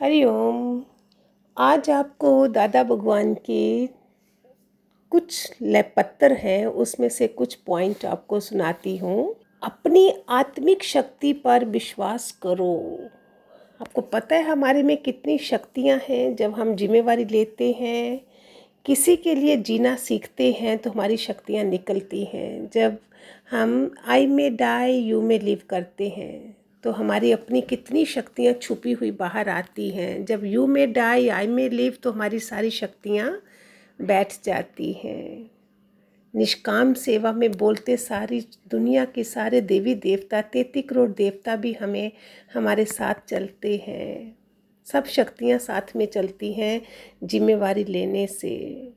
हरिओम आज आपको दादा भगवान के कुछ पत्थर हैं, उसमें से कुछ पॉइंट आपको सुनाती हूँ। अपनी आत्मिक शक्ति पर विश्वास करो। आपको पता है हमारे में कितनी शक्तियाँ हैं, जब हम जिम्मेवारी लेते हैं, किसी के लिए जीना सीखते हैं तो हमारी शक्तियाँ निकलती हैं। जब हम आई में डाई यू में लिव करते हैं। तो हमारी अपनी कितनी शक्तियाँ छुपी हुई बाहर आती हैं। जब यू में डाई आई में लिव तो हमारी सारी शक्तियाँ बैठ जाती हैं। निष्काम सेवा में बोलते सारी दुनिया के सारे देवी देवता तेती करोड़ देवता भी हमें, हमारे साथ चलते हैं। सब शक्तियाँ साथ में चलती हैं जिम्मेवारी लेने से।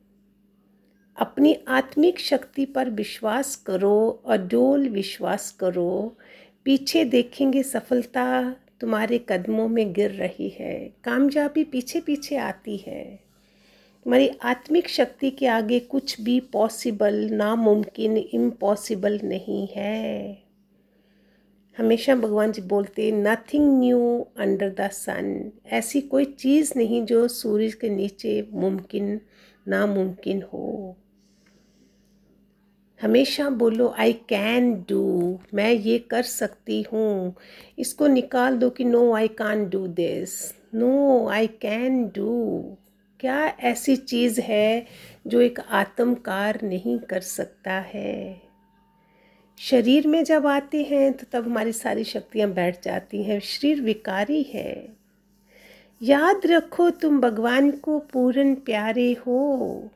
अपनी आत्मिक शक्ति पर विश्वास करो अडोल विश्वास करो। पीछे देखेंगे सफलता तुम्हारे कदमों में गिर रही है। कामयाबी पीछे पीछे आती है। तुम्हारी आत्मिक शक्ति के आगे कुछ भी पॉसिबल नामुमकिन इम्पॉसिबल नहीं है। हमेशा भगवान जी बोलते nothing new under the sun ऐसी कोई चीज़ नहीं जो सूरज के नीचे मुमकिन, नामुमकिन हो। हमेशा बोलो आई कैन डू मैं ये कर सकती हूँ। इसको निकाल दो कि no I can do this no I can do क्या ऐसी चीज़ है जो एक आत्मकार नहीं कर सकता है? शरीर में जब आते हैं तो तब हमारी सारी शक्तियाँ बैठ जाती हैं। शरीर विकारी है। याद रखो, तुम भगवान को पूर्ण प्यारे हो।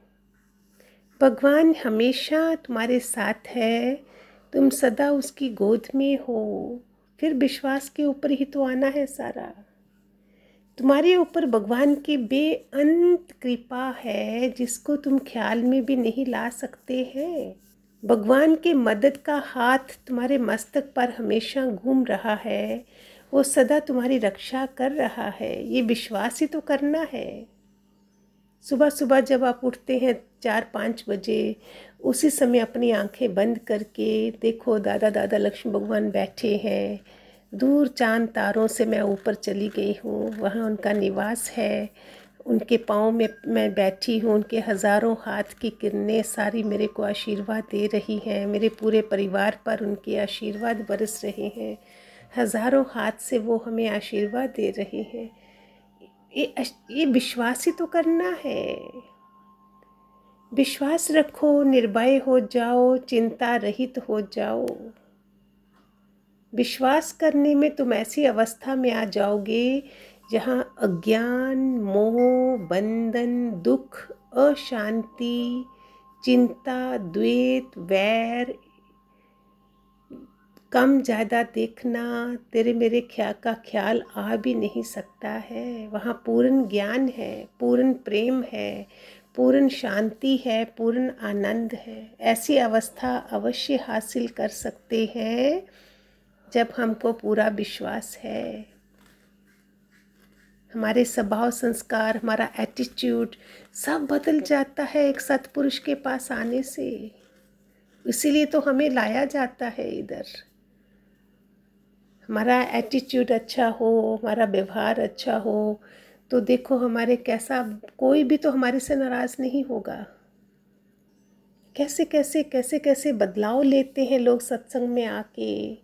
भगवान हमेशा तुम्हारे साथ है, तुम सदा उसकी गोद में हो, फिर विश्वास के ऊपर ही तो आना है सारा। तुम्हारे ऊपर भगवान की बेअंत कृपा है, जिसको तुम ख्याल में भी नहीं ला सकते हैं। भगवान के मदद का हाथ तुम्हारे मस्तक पर हमेशा घूम रहा है, वो सदा तुम्हारी रक्षा कर रहा है, ये विश्वास ही तो करना है। सुबह सुबह जब आप उठते हैं चार पाँच बजे उसी समय अपनी आँखें बंद करके देखो दादा दादा लक्ष्मी भगवान बैठे हैं। दूर चाँद तारों से मैं ऊपर चली गई हूँ, वहाँ उनका निवास है। उनके पाँव में मैं बैठी हूँ, उनके हज़ारों हाथ की किरणें सारी मेरे को आशीर्वाद दे रही हैं। मेरे पूरे परिवार पर उनके आशीर्वाद बरस रहे हैं। हज़ारों हाथ से वो हमें आशीर्वाद दे रहे हैं। ये ये विश्वास ही तो करना है। विश्वास रखो, निर्भय हो जाओ, चिंता रहित हो जाओ। विश्वास करने में तुम ऐसी अवस्था में आ जाओगे जहाँ अज्ञान, मोह, बंधन, दुख, अशांति, चिंता, द्वेत, वैर, कम ज़्यादा देखना, तेरे मेरे ख्याल का ख्याल आ भी नहीं सकता है। वहाँ पूर्ण ज्ञान है, पूर्ण प्रेम है पूर्ण शांति है, पूर्ण आनंद है। ऐसी अवस्था अवश्य हासिल कर सकते हैं जब हमको पूरा विश्वास है। हमारे स्वभाव, संस्कार, हमारा एटीट्यूड सब बदल जाता है एक सतपुरुष के पास आने से। इसीलिए तो हमें लाया जाता है इधर। हमारा एटीट्यूड अच्छा हो, हमारा व्यवहार अच्छा हो तो देखो हमारे कैसा, कोई भी तो हमारे से नाराज़ नहीं होगा। कैसे कैसे कैसे कैसे बदलाव लेते हैं लोग सत्संग में आके?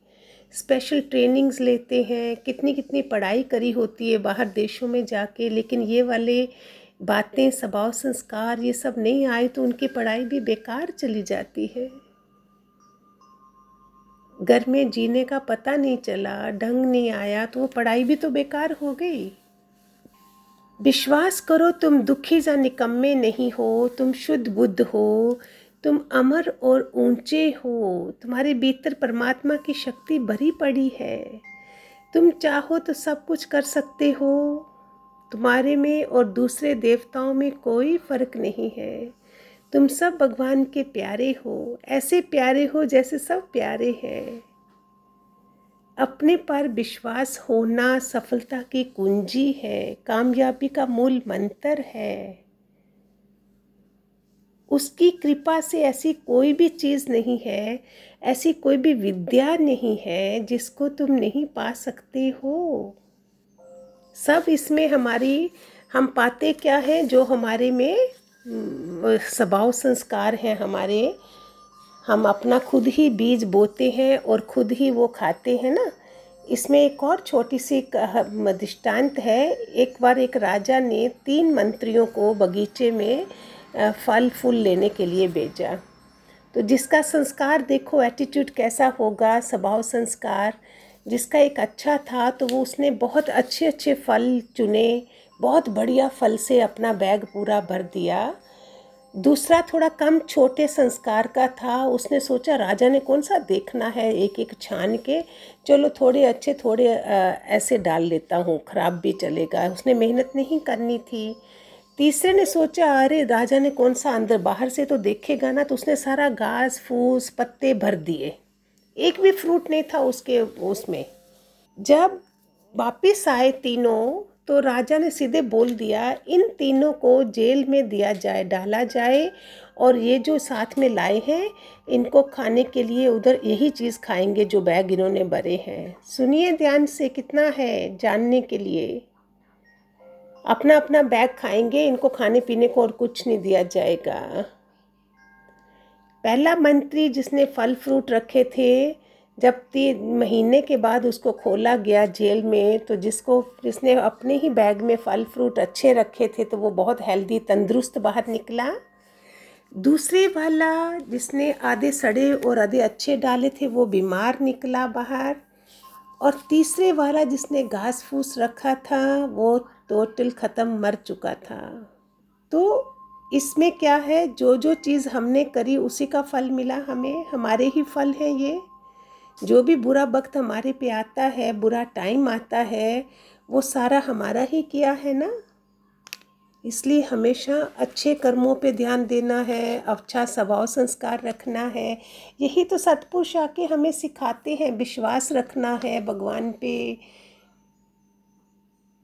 स्पेशल ट्रेनिंग्स लेते हैं, कितनी कितनी पढ़ाई करी होती है बाहर देशों में जाके, लेकिन ये वाले बातें, स्वभाव, संस्कार, ये सब नहीं आए तो उनकी पढ़ाई भी बेकार चली जाती है। घर में जीने का पता नहीं चला, ढंग नहीं आया तो वो पढ़ाई भी तो बेकार हो गई। विश्वास करो तुम दुखी या निकम्मे नहीं हो, तुम शुद्ध बुद्ध हो, तुम अमर और ऊँचे हो, तुम्हारे भीतर परमात्मा की शक्ति भरी पड़ी है। तुम चाहो तो सब कुछ कर सकते हो, तुम्हारे में और दूसरे देवताओं में कोई फ़र्क नहीं है। तुम सब भगवान के प्यारे हो, ऐसे प्यारे हो जैसे सब प्यारे हैं। अपने पर विश्वास होना सफलता की कुंजी है, कामयाबी का मूल मंत्र है। उसकी कृपा से ऐसी कोई भी चीज़ नहीं है, ऐसी कोई भी विद्या नहीं है जिसको तुम नहीं पा सकते हो। सब इसमें हमारी, हम पाते क्या हैं जो हमारे में स्वभाव संस्कार हैं हमारे हम अपना खुद ही बीज बोते हैं और खुद ही वो खाते हैं ना। इसमें एक और छोटी सी दृष्टांत है। एक बार एक राजा ने तीन मंत्रियों को बगीचे में फल फूल लेने के लिए भेजा। तो जिसका संस्कार देखो एटीट्यूड कैसा होगा, स्वभाव संस्कार, जिसका एक अच्छा था तो वो उसने बहुत अच्छे अच्छे फल चुने, बहुत बढ़िया फल से अपना बैग पूरा भर दिया। दूसरा थोड़ा कम छोटे संस्कार का था। उसने सोचा, राजा ने कौन सा देखना है एक एक छान के? चलो थोड़े अच्छे, थोड़े ऐसे डाल लेता हूँ, ख़राब भी चलेगा। उसने मेहनत नहीं करनी थी। तीसरे ने सोचा, अरे राजा ने कौन सा अंदर, बाहर से तो देखेगा ना तो उसने सारा घास, फूस, पत्ते भर दिए। एक भी फ्रूट नहीं था उसके, उसमें। जब वापिस आए तीनों तो राजा ने सीधे बोल दिया, इन तीनों को जेल में दिया जाए, डाला जाए और ये जो साथ में लाए हैं, इनको खाने के लिए उधर यही चीज़ खाएँगे जो बैग इन्होंने भरे हैं। सुनिए ध्यान से कितना है जानने के लिए। अपना अपना बैग खाएँगे, इनको खाने पीने को और कुछ नहीं दिया जाएगा। पहला मंत्री जिसने फल फ्रूट रखे थे जब तीन महीने के बाद उसको खोला गया जेल में तो जिसको, जिसने अपने ही बैग में फल फ्रूट अच्छे रखे थे तो वो बहुत हेल्दी तंदुरुस्त बाहर निकला। दूसरे वाला, जिसने आधे सड़े और आधे अच्छे डाले थे, वो बीमार निकला बाहर। और तीसरे वाला, जिसने घास फूस रखा था, वो टोटल ख़त्म मर चुका था। तो इसमें क्या है? जो जो चीज़ हमने करी, उसी का फल मिला हमें। हमारे ही फल हैं ये। जो भी बुरा वक्त हमारे पे आता है, बुरा टाइम आता है, वो सारा हमारा ही किया है ना? इसलिए हमेशा अच्छे कर्मों पे ध्यान देना है अच्छा स्वभाव संस्कार रखना है। यही तो सतपुरुष आके हमें सिखाते हैं, विश्वास रखना है भगवान पे।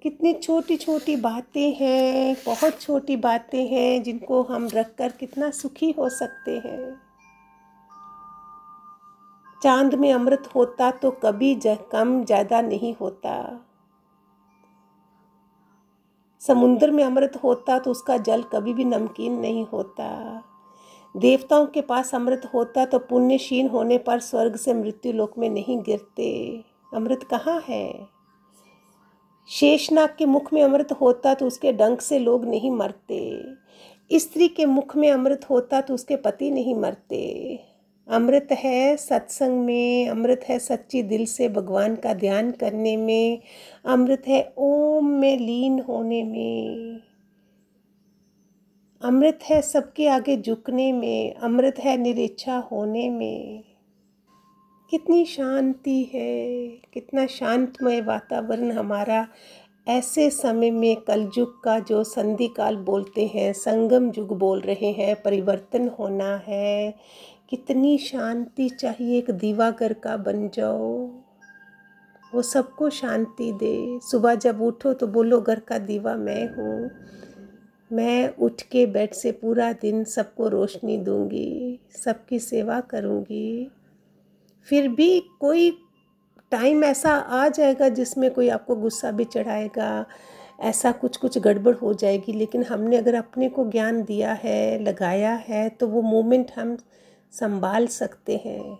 कितनी छोटी छोटी बातें हैं, बहुत छोटी बातें हैं, जिनको हम रख कर कितना सुखी हो सकते हैं। चाँद में अमृत होता तो कभी जह कम ज़्यादा नहीं होता। समुद्र में अमृत होता तो उसका जल कभी भी नमकीन नहीं होता। देवताओं के पास अमृत होता तो पुण्यशीन होने पर स्वर्ग से मृत्यु लोक में नहीं गिरते। अमृत कहाँ है? शेषनाग के मुख में अमृत होता तो उसके डंक से लोग नहीं मरते। स्त्री के मुख में अमृत होता तो उसके पति नहीं मरते। अमृत है सत्संग में, अमृत है सच्ची दिल से भगवान का ध्यान करने में, अमृत है ओम में लीन होने में। अमृत है सबके आगे झुकने में, अमृत है निरीक्षा होने में। कितनी शांति है, कितना शांतमय वातावरण हमारा। ऐसे समय में कलयुग का जो संधि काल बोलते हैं, संगम युग बोल रहे हैं, परिवर्तन होना है। कितनी शांति चाहिए एक दीवागर का बन जाओ। वो सबको शांति दे। सुबह जब उठो तो बोलो, घर का दीवा मैं हूँ। मैं उठ के बेड से पूरा दिन सबको रोशनी दूँगी, सबकी सेवा करूँगी। फिर भी कोई टाइम ऐसा आ जाएगा जिसमें कोई आपको गुस्सा भी चढ़ाएगा। ऐसा कुछ कुछ गड़बड़ हो जाएगी। लेकिन हमने अगर अपने को ज्ञान दिया है, लगाया है तो वो मोमेंट हम संभाल सकते हैं।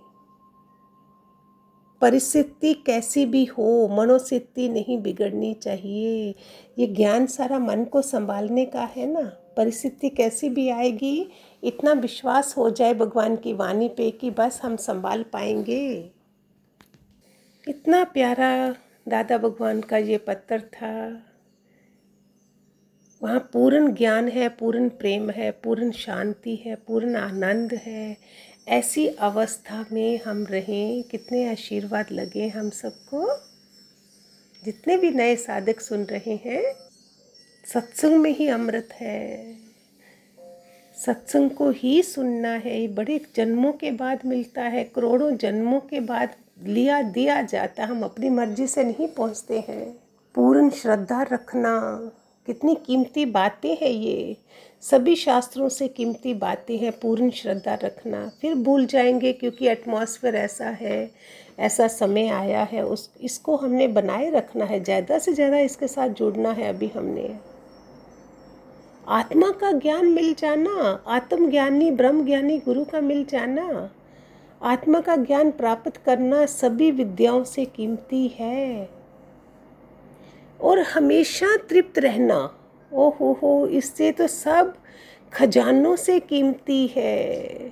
परिस्थिति कैसी भी हो, मनोस्थिति नहीं बिगड़नी चाहिए। ये ज्ञान सारा मन को संभालने का है ना। परिस्थिति कैसी भी आएगी, इतना विश्वास हो जाए भगवान की वाणी पे कि बस हम संभाल पाएँगे। इतना प्यारा दादा भगवान का ये पत्थर था। वहाँ पूर्ण ज्ञान है, पूर्ण प्रेम है, पूर्ण शांति है, पूर्ण आनंद है। ऐसी अवस्था में हम रहें, कितने आशीर्वाद लगे हम सबको। जितने भी नए साधक सुन रहे हैं, सत्संग में ही अमृत है। सत्संग को ही सुनना है। ये बड़े जन्मों के बाद मिलता है, करोड़ों जन्मों के बाद लिया, दिया जाता, हम अपनी मर्ज़ी से नहीं पहुँचते हैं। पूर्ण श्रद्धा रखना। कितनी कीमती बातें हैं ये। सभी शास्त्रों से कीमती बातें हैं, पूर्ण श्रद्धा रखना। फिर भूल जाएँगे क्योंकि एटमॉस्फेयर ऐसा है, ऐसा समय आया है, उस, इसको हमने बनाए रखना है। ज़्यादा से ज़्यादा इसके साथ जुड़ना है अभी हमने। आत्मा का ज्ञान मिल जाना, आत्मज्ञानी ब्रह्म ज्ञानी गुरु का मिल जाना। आत्मा का ज्ञान प्राप्त करना सभी विद्याओं से कीमती है। और हमेशा तृप्त रहना। ओ हो हो इससे तो सब खजानों से कीमती है।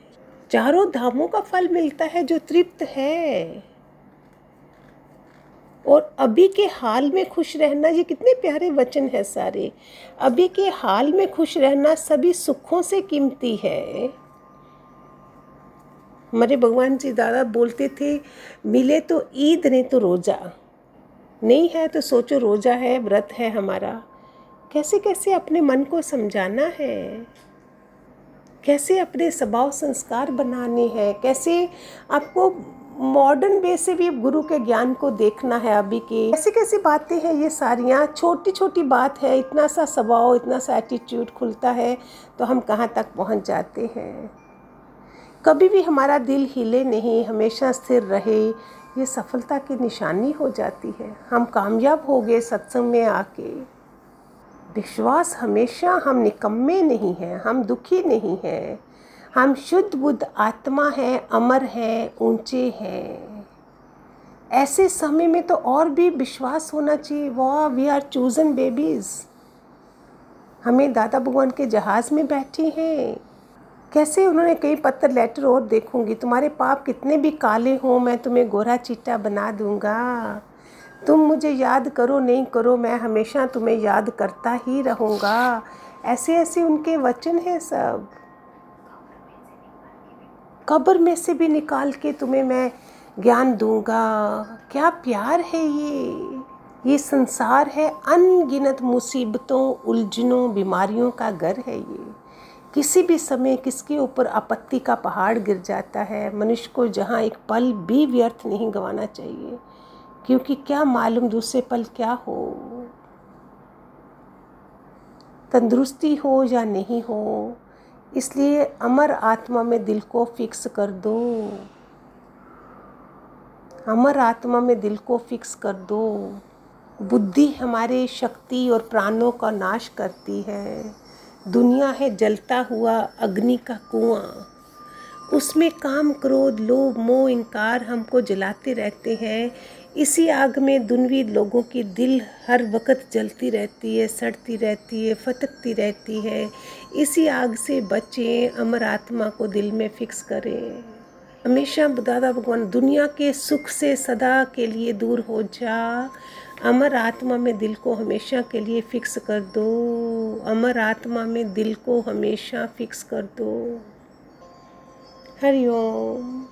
चारों धामों का फल मिलता है जो तृप्त है। और अभी के हाल में खुश रहना, ये कितने प्यारे वचन है सारे। अभी के हाल में खुश रहना सभी सुखों से कीमती है। हमारे भगवान जी दादा बोलते थे, मिले तो ईद, नहीं तो रोज़ा। नहीं है तो सोचो रोज़ा है, व्रत है हमारा। कैसे कैसे अपने मन को समझाना है? कैसे अपने स्वभाव संस्कार बनाने हैं? कैसे आपको मॉडर्न वे से भी गुरु के ज्ञान को देखना है अभी के? कैसी कैसी बातें हैं ये सारियाँ? छोटी छोटी बात है, इतना सा स्वभाव, इतना सा एटीट्यूड खुलता है तो हम कहाँ तक पहुँच जाते हैं? कभी भी हमारा दिल हिले नहीं, हमेशा स्थिर रहे ये सफलता की निशानी हो जाती है। हम कामयाब हो गए सत्संग में आके। विश्वास हमेशा हम निकम्मे नहीं हैं, हम दुखी नहीं हैं। हम शुद्ध बुद्ध आत्मा हैं, अमर हैं, ऊँचे हैं। ऐसे समय में तो और भी विश्वास होना चाहिए। वाह वी आर चूजन बेबीज़ हमें दादा भगवान के जहाज़ में बैठे हैं। कैसे उन्होंने कई पत्थर लेटर और देखूँगी? तुम्हारे पाप कितने भी काले हों, मैं तुम्हें गोरा चिट्टा बना दूँगा। तुम मुझे याद करो, नहीं करो, मैं हमेशा तुम्हें याद करता ही रहूँगा। ऐसे ऐसे उनके वचन हैं सब। कब्र में से भी निकाल के तुम्हें मैं ज्ञान दूँगा। क्या प्यार है ये? ये संसार है अनगिनत मुसीबतों, उलझनों, बीमारियों का घर है ये। किसी भी समय किसके ऊपर आपत्ति का पहाड़ गिर जाता है, मनुष्य को जहाँ एक पल भी व्यर्थ नहीं गंवाना चाहिए, क्योंकि क्या मालूम दूसरे पल क्या हो। तंदुरुस्ती हो या नहीं हो, इसलिए अमर आत्मा में दिल को फिक्स कर दो। अमर आत्मा में दिल को फिक्स कर दो। बुद्धि हमारे शक्ति और प्राणों का नाश करती है। दुनिया है जलता हुआ अग्नि का कुआँ। उसमें काम, क्रोध, लोभ, मोह, इनकार हमको जलाते रहते हैं। इसी आग में दुनवी लोगों की दिल हर वक्त जलती रहती है, सड़ती रहती है, फटकती रहती है। इसी आग से बचें, अमर आत्मा को दिल में फिक्स करें। हमेशा दादा भगवान, दुनिया के सुख से सदा के लिए दूर हो जा। अमर आत्मा में दिल को हमेशा के लिए फिक्स कर दो। अमर आत्मा में दिल को हमेशा फिक्स कर दो। हरिओम।